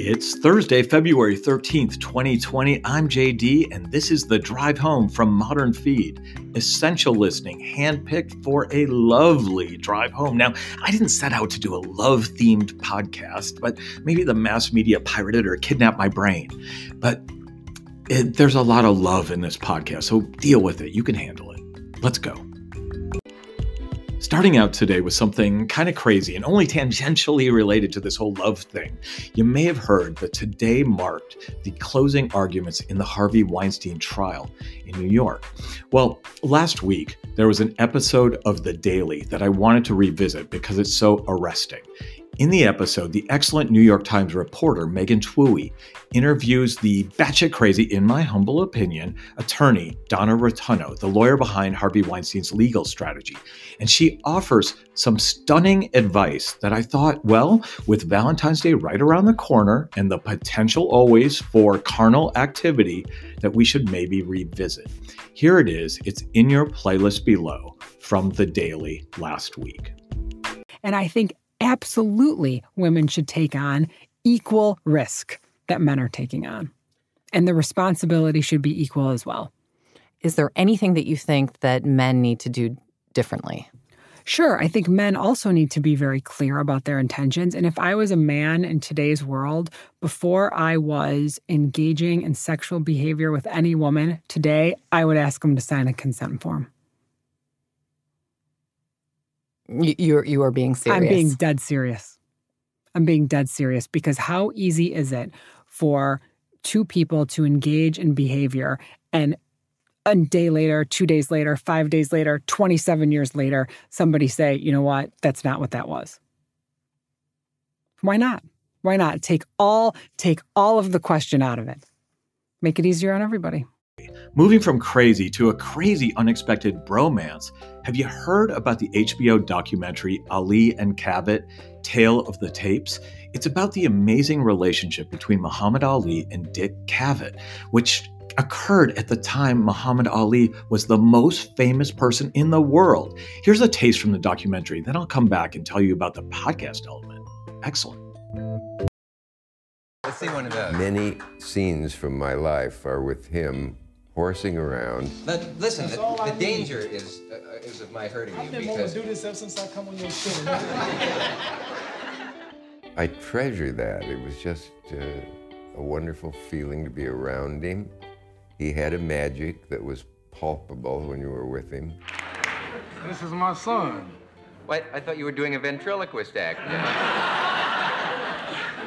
It's Thursday, February 13th, 2020. I'm JD, and this is the drive home from Modern Feed. Essential listening, handpicked for a lovely drive home. Now, I didn't set out to do a love themed podcast, but maybe the mass media pirated or kidnapped my brain. But it, there's a lot of love in this podcast, so deal with it. You can handle it. Let's go. Starting out today with something kind of crazy and only tangentially related to this whole love thing. You may have heard that today marked the closing arguments in the Harvey Weinstein trial in New York. Well, last week, there was an episode of The Daily that I wanted to revisit because it's so arresting. In the episode, the excellent New York Times reporter Megan Twohey interviews the batshit crazy, in my humble opinion, attorney Donna Rotunno, the lawyer behind Harvey Weinstein's legal strategy. And she offers some stunning advice that I thought, well, with Valentine's Day right around the corner and the potential always for carnal activity, that we should maybe revisit. Here it is. It's in your playlist below from The Daily last week. And I think absolutely women should take on equal risk that men are taking on. And the responsibility should be equal as well. Is there anything that you think that men need to do differently? Sure, I think men also need to be very clear about their intentions. And if I was a man in today's world, before I was engaging in sexual behavior with any woman today, I would ask them to sign a consent form. You you are being serious. I'm being dead serious. I'm being dead serious because how easy is it for two people to engage in behavior and a day later, two days later, five days later, 27 years later, somebody say, you know what, that's not what that was. Why not? Why not? Take all take all of the question out of it. Make it easier on everybody. Moving from crazy to a crazy unexpected bromance, have you heard about the HBO documentary Ali and Cavett, Tale of the Tapes? It's about the amazing relationship between Muhammad Ali and Dick Cavett, which occurred at the time Muhammad Ali was the most famous person in the world. Here's a taste from the documentary, then I'll come back and tell you about the podcast element. Excellent. Let's see one of those. Many scenes from my life are with him horsing around. But listen, the, the danger is uh, uh, is of my hurting I've you been wanting because to do this ever since I come on your show. I treasure that. It was just uh, a wonderful feeling to be around him. He had a magic that was palpable when you were with him. this is my son. what I thought you were doing a ventriloquist act.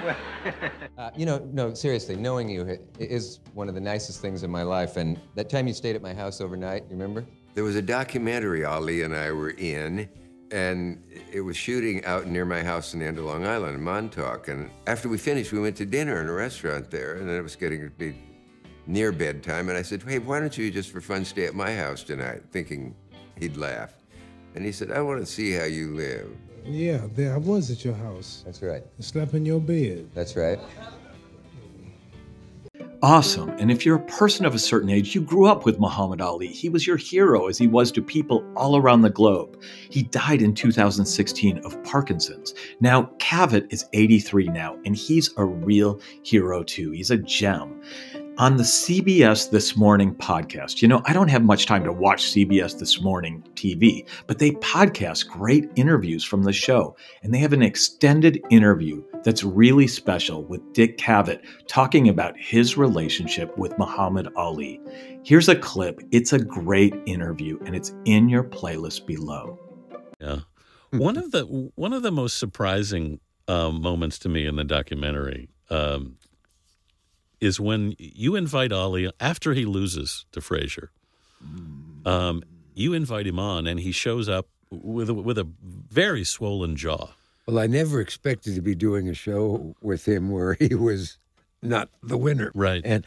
uh, you know, no, seriously, knowing you is one of the nicest things in my life. And that time you stayed at my house overnight, you remember? There was a documentary Ali and I were in, and it was shooting out near my house in the end of Long Island, in Montauk. And after we finished, we went to dinner in a restaurant there, and then it was getting to be near bedtime. And I said, Hey, why don't you just for fun stay at my house tonight? Thinking he'd laugh. And he said, I want to see how you live. Yeah, there I was at your house. That's right. I slept in your bed. That's right. Awesome. And if you're a person of a certain age, you grew up with Muhammad Ali. He was your hero as he was to people all around the globe. He died in 2016 of Parkinson's. Now, Cavett is 83 now, and he's a real hero too. He's a gem. On the CBS This Morning podcast, you know, I don't have much time to watch CBS This Morning TV, but they podcast great interviews from the show. And they have an extended interview that's really special with Dick Cavett talking about his relationship with Muhammad Ali. Here's a clip. It's a great interview and it's in your playlist below. Yeah. One of the one of the most surprising um, moments to me in the documentary um, is when you invite Ali after he loses to Frazier. Um, you invite him on, and he shows up with a, with a very swollen jaw. Well, I never expected to be doing a show with him where he was not the winner. Right. And,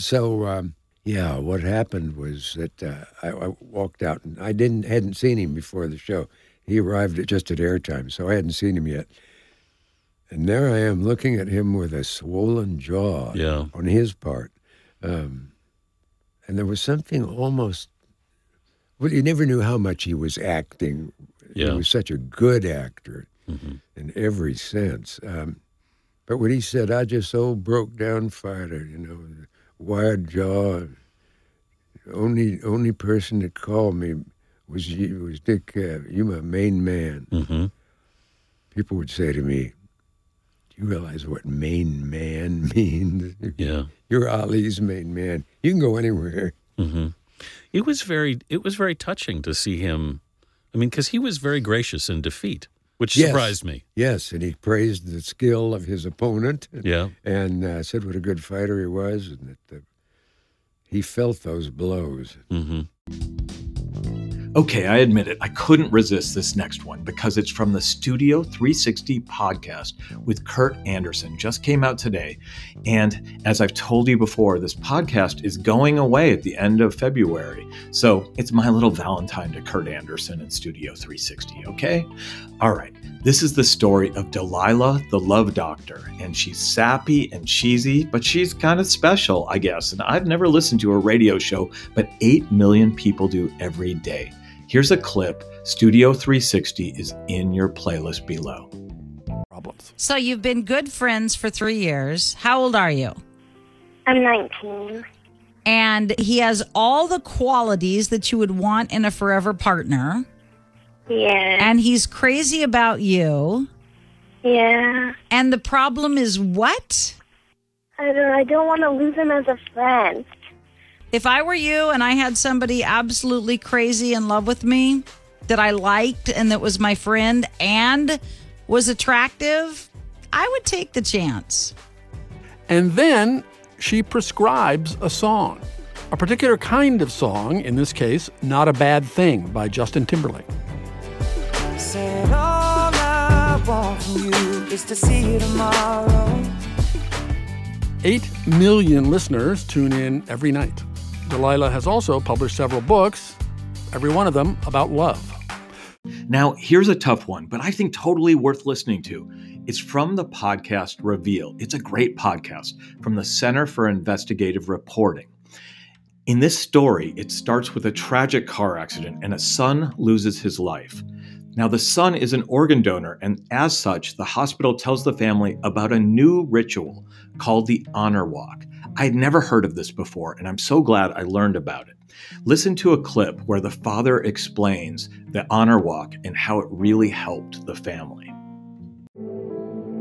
so, um, yeah, what happened was that uh, I, I walked out and I didn't hadn't seen him before the show. He arrived at, just at airtime, so I hadn't seen him yet. And there I am looking at him with a swollen jaw Yeah. on his part. Um, and there was something almost, well, you never knew how much he was acting. Yeah. He was such a good actor Mm-hmm. in every sense. Um, But when he said, I just old broke down fighter, you know, wide jaw, only only person that called me was was Dick Cavett. You my main man. Mm-hmm. People would say to me, "Do you realize what main man means? Yeah. You're Ali's main man. You can go anywhere." Mm-hmm. It was very it was very touching to see him. I mean, because he was very gracious in defeat, which Yes. surprised me. Yes, and he praised the skill of his opponent. Yeah. and uh, said what a good fighter he was, and that the, he felt those blows. Mm-hmm. Okay, I admit it, I couldn't resist this next one because it's from the Studio 360 podcast with Kurt Andersen. Just came out today. And as I've told you before, this podcast is going away at the end of February. So it's my little Valentine to Kurt Andersen and Studio 360, okay? All right, this is the story of Delilah, the love doctor. And she's sappy and cheesy, but she's kind of special, I guess. And I've never listened to a radio show, but 8 million people do every day. Here's a clip. Studio 360 is in your playlist below. Problems. So you've been good friends for three years. How old are you? I'm 19. And he has all the qualities that you would want in a forever partner. Yeah. And he's crazy about you. yeah. And the problem is what? I don't, I don't want to lose him as a friend. If I were you and I had somebody absolutely crazy in love with me that I liked and that was my friend and was attractive, I would take the chance. And then she prescribes a song, a particular kind of song, in this case, Not a Bad Thing by Justin Timberlake. Said all I want from you is to see you tomorrow. Eight million listeners tune in every night. Delilah has also published several books, every one of them about love. Now, here's a tough one, but I think totally worth listening to. It's from the podcast Reveal. It's a great podcast from the Center for Investigative Reporting. In this story, it starts with a tragic car accident and a son loses his life. Now, the son is an organ donor, and as such, the hospital tells the family about a new ritual called the Honor Walk. I had never heard of this before, and I'm so glad I learned about it. Listen to a clip where the father explains the Honor Walk and how it really helped the family.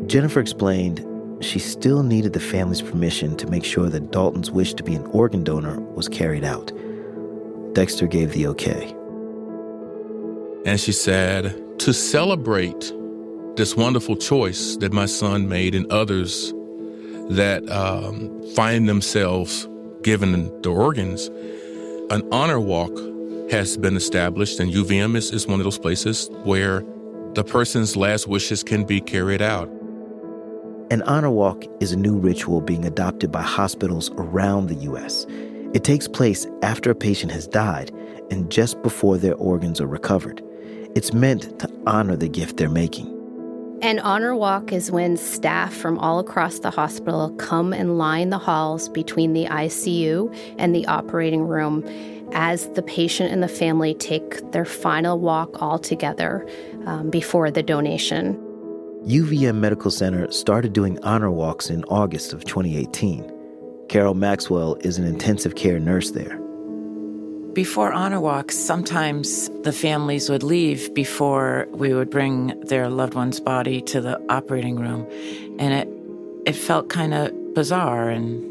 Jennifer explained she still needed the family's permission to make sure that Dalton's wish to be an organ donor was carried out. Dexter gave the okay. And she said, to celebrate this wonderful choice that my son made and others that um, find themselves given the organs, an honor walk has been established, and UVM is, is one of those places where the person's last wishes can be carried out. An honor walk is a new ritual being adopted by hospitals around the U.S. It takes place after a patient has died and just before their organs are recovered. It's meant to honor the gift they're making. An honor walk is when staff from all across the hospital come and line the halls between the ICU and the operating room as the patient and the family take their final walk all together um, before the donation. UVM Medical Center started doing honor walks in August of 2018. Carol Maxwell is an intensive care nurse there. Before honor walks, sometimes the families would leave before we would bring their loved one's body to the operating room. And it it felt kind of bizarre and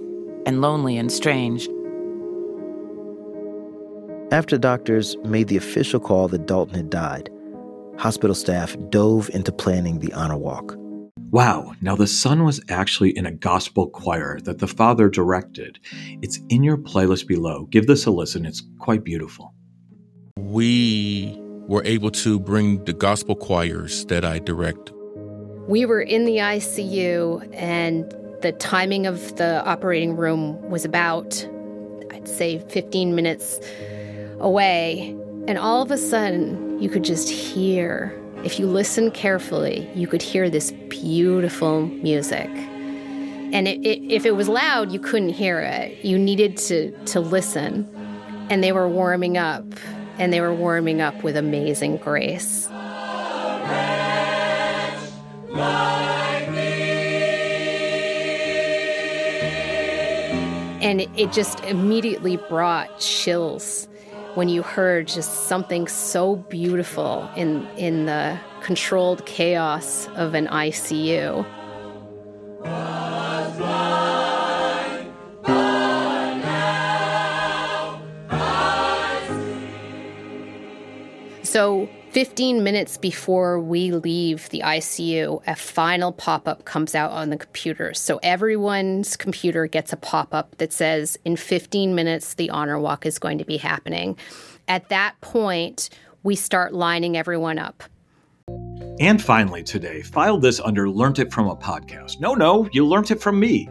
and lonely and strange. After doctors made the official call that Dalton had died, hospital staff dove into planning the honor walk. Wow, now the son was actually in a gospel choir that the father directed. It's in your playlist below. Give this a listen, it's quite beautiful. We were able to bring the gospel choirs that I direct. We were in the ICU, and the timing of the operating room was about, I'd say, 15 minutes away. And all of a sudden, you could just hear, if you listen carefully, you could hear this beautiful music. And it, it, if it was loud, you couldn't hear it. You needed to, to listen. And they were warming up, and they were warming up with amazing grace. And it just immediately brought chills when you heard just something so beautiful in in the controlled chaos of an ICU. So, 15 minutes before we leave the ICU, a final pop up comes out on the computer. So, everyone's computer gets a pop up that says, in 15 minutes, the honor walk is going to be happening. At that point, we start lining everyone up. And finally, today, filed this under Learned It from a podcast. No, no, you learned it from me.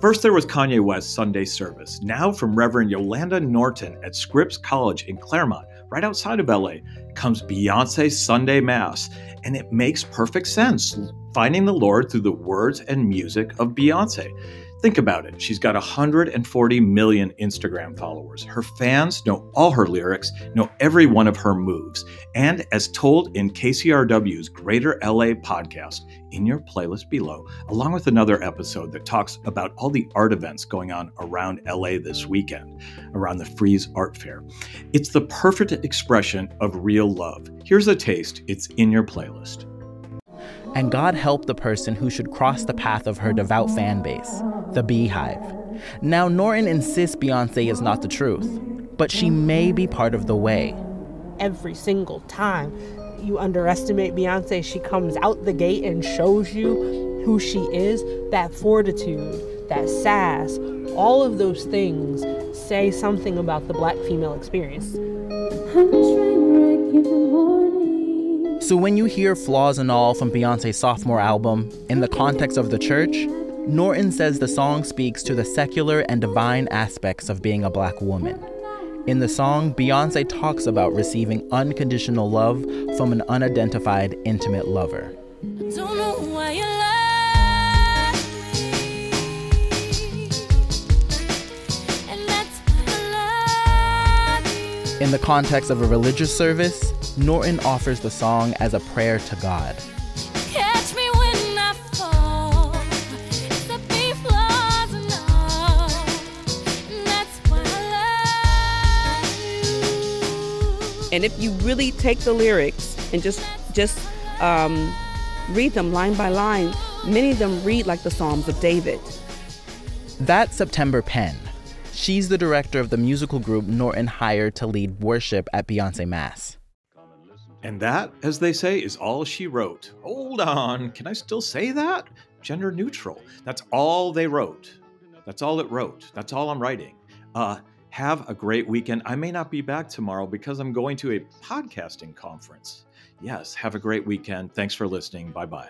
First, there was Kanye West's Sunday service. Now, from Reverend Yolanda Norton at Scripps College in Claremont, right outside of LA, comes Beyonce's Sunday Mass, and it makes perfect sense, finding the Lord through the words and music of Beyonce. Think about it. She's got 140 million Instagram followers. Her fans know all her lyrics, know every one of her moves. And as told in KCRW's Greater LA podcast, in your playlist below, along with another episode that talks about all the art events going on around LA this weekend, around the Frieze Art Fair. It's the perfect expression of real love. Here's a taste, it's in your playlist. And God help the person who should cross the path of her devout fan base, the Beehive. Now, Norton insists Beyonce is not the truth, but she may be part of the way. Every single time you underestimate Beyonce, she comes out the gate and shows you who she is. That fortitude, that sass, all of those things say something about the black female experience. So when you hear Flaws and All from Beyonce's sophomore album, in the context of the church, Norton says the song speaks to the secular and divine aspects of being a black woman. In the song, Beyonce talks about receiving unconditional love from an unidentified intimate lover. In the context of a religious service, Norton offers the song as a prayer to God. And if you really take the lyrics and just just um, read them line by line, many of them read like the Psalms of David. That's September Penn. She's the director of the musical group Norton hired to lead worship at Beyonce Mass. And that, as they say, is all she wrote. Hold on, can I still say that? Gender neutral. That's all they wrote. That's all it wrote. That's all I'm writing. Uh, have a great weekend. I may not be back tomorrow because I'm going to a podcasting conference. Yes, have a great weekend. Thanks for listening. Bye bye.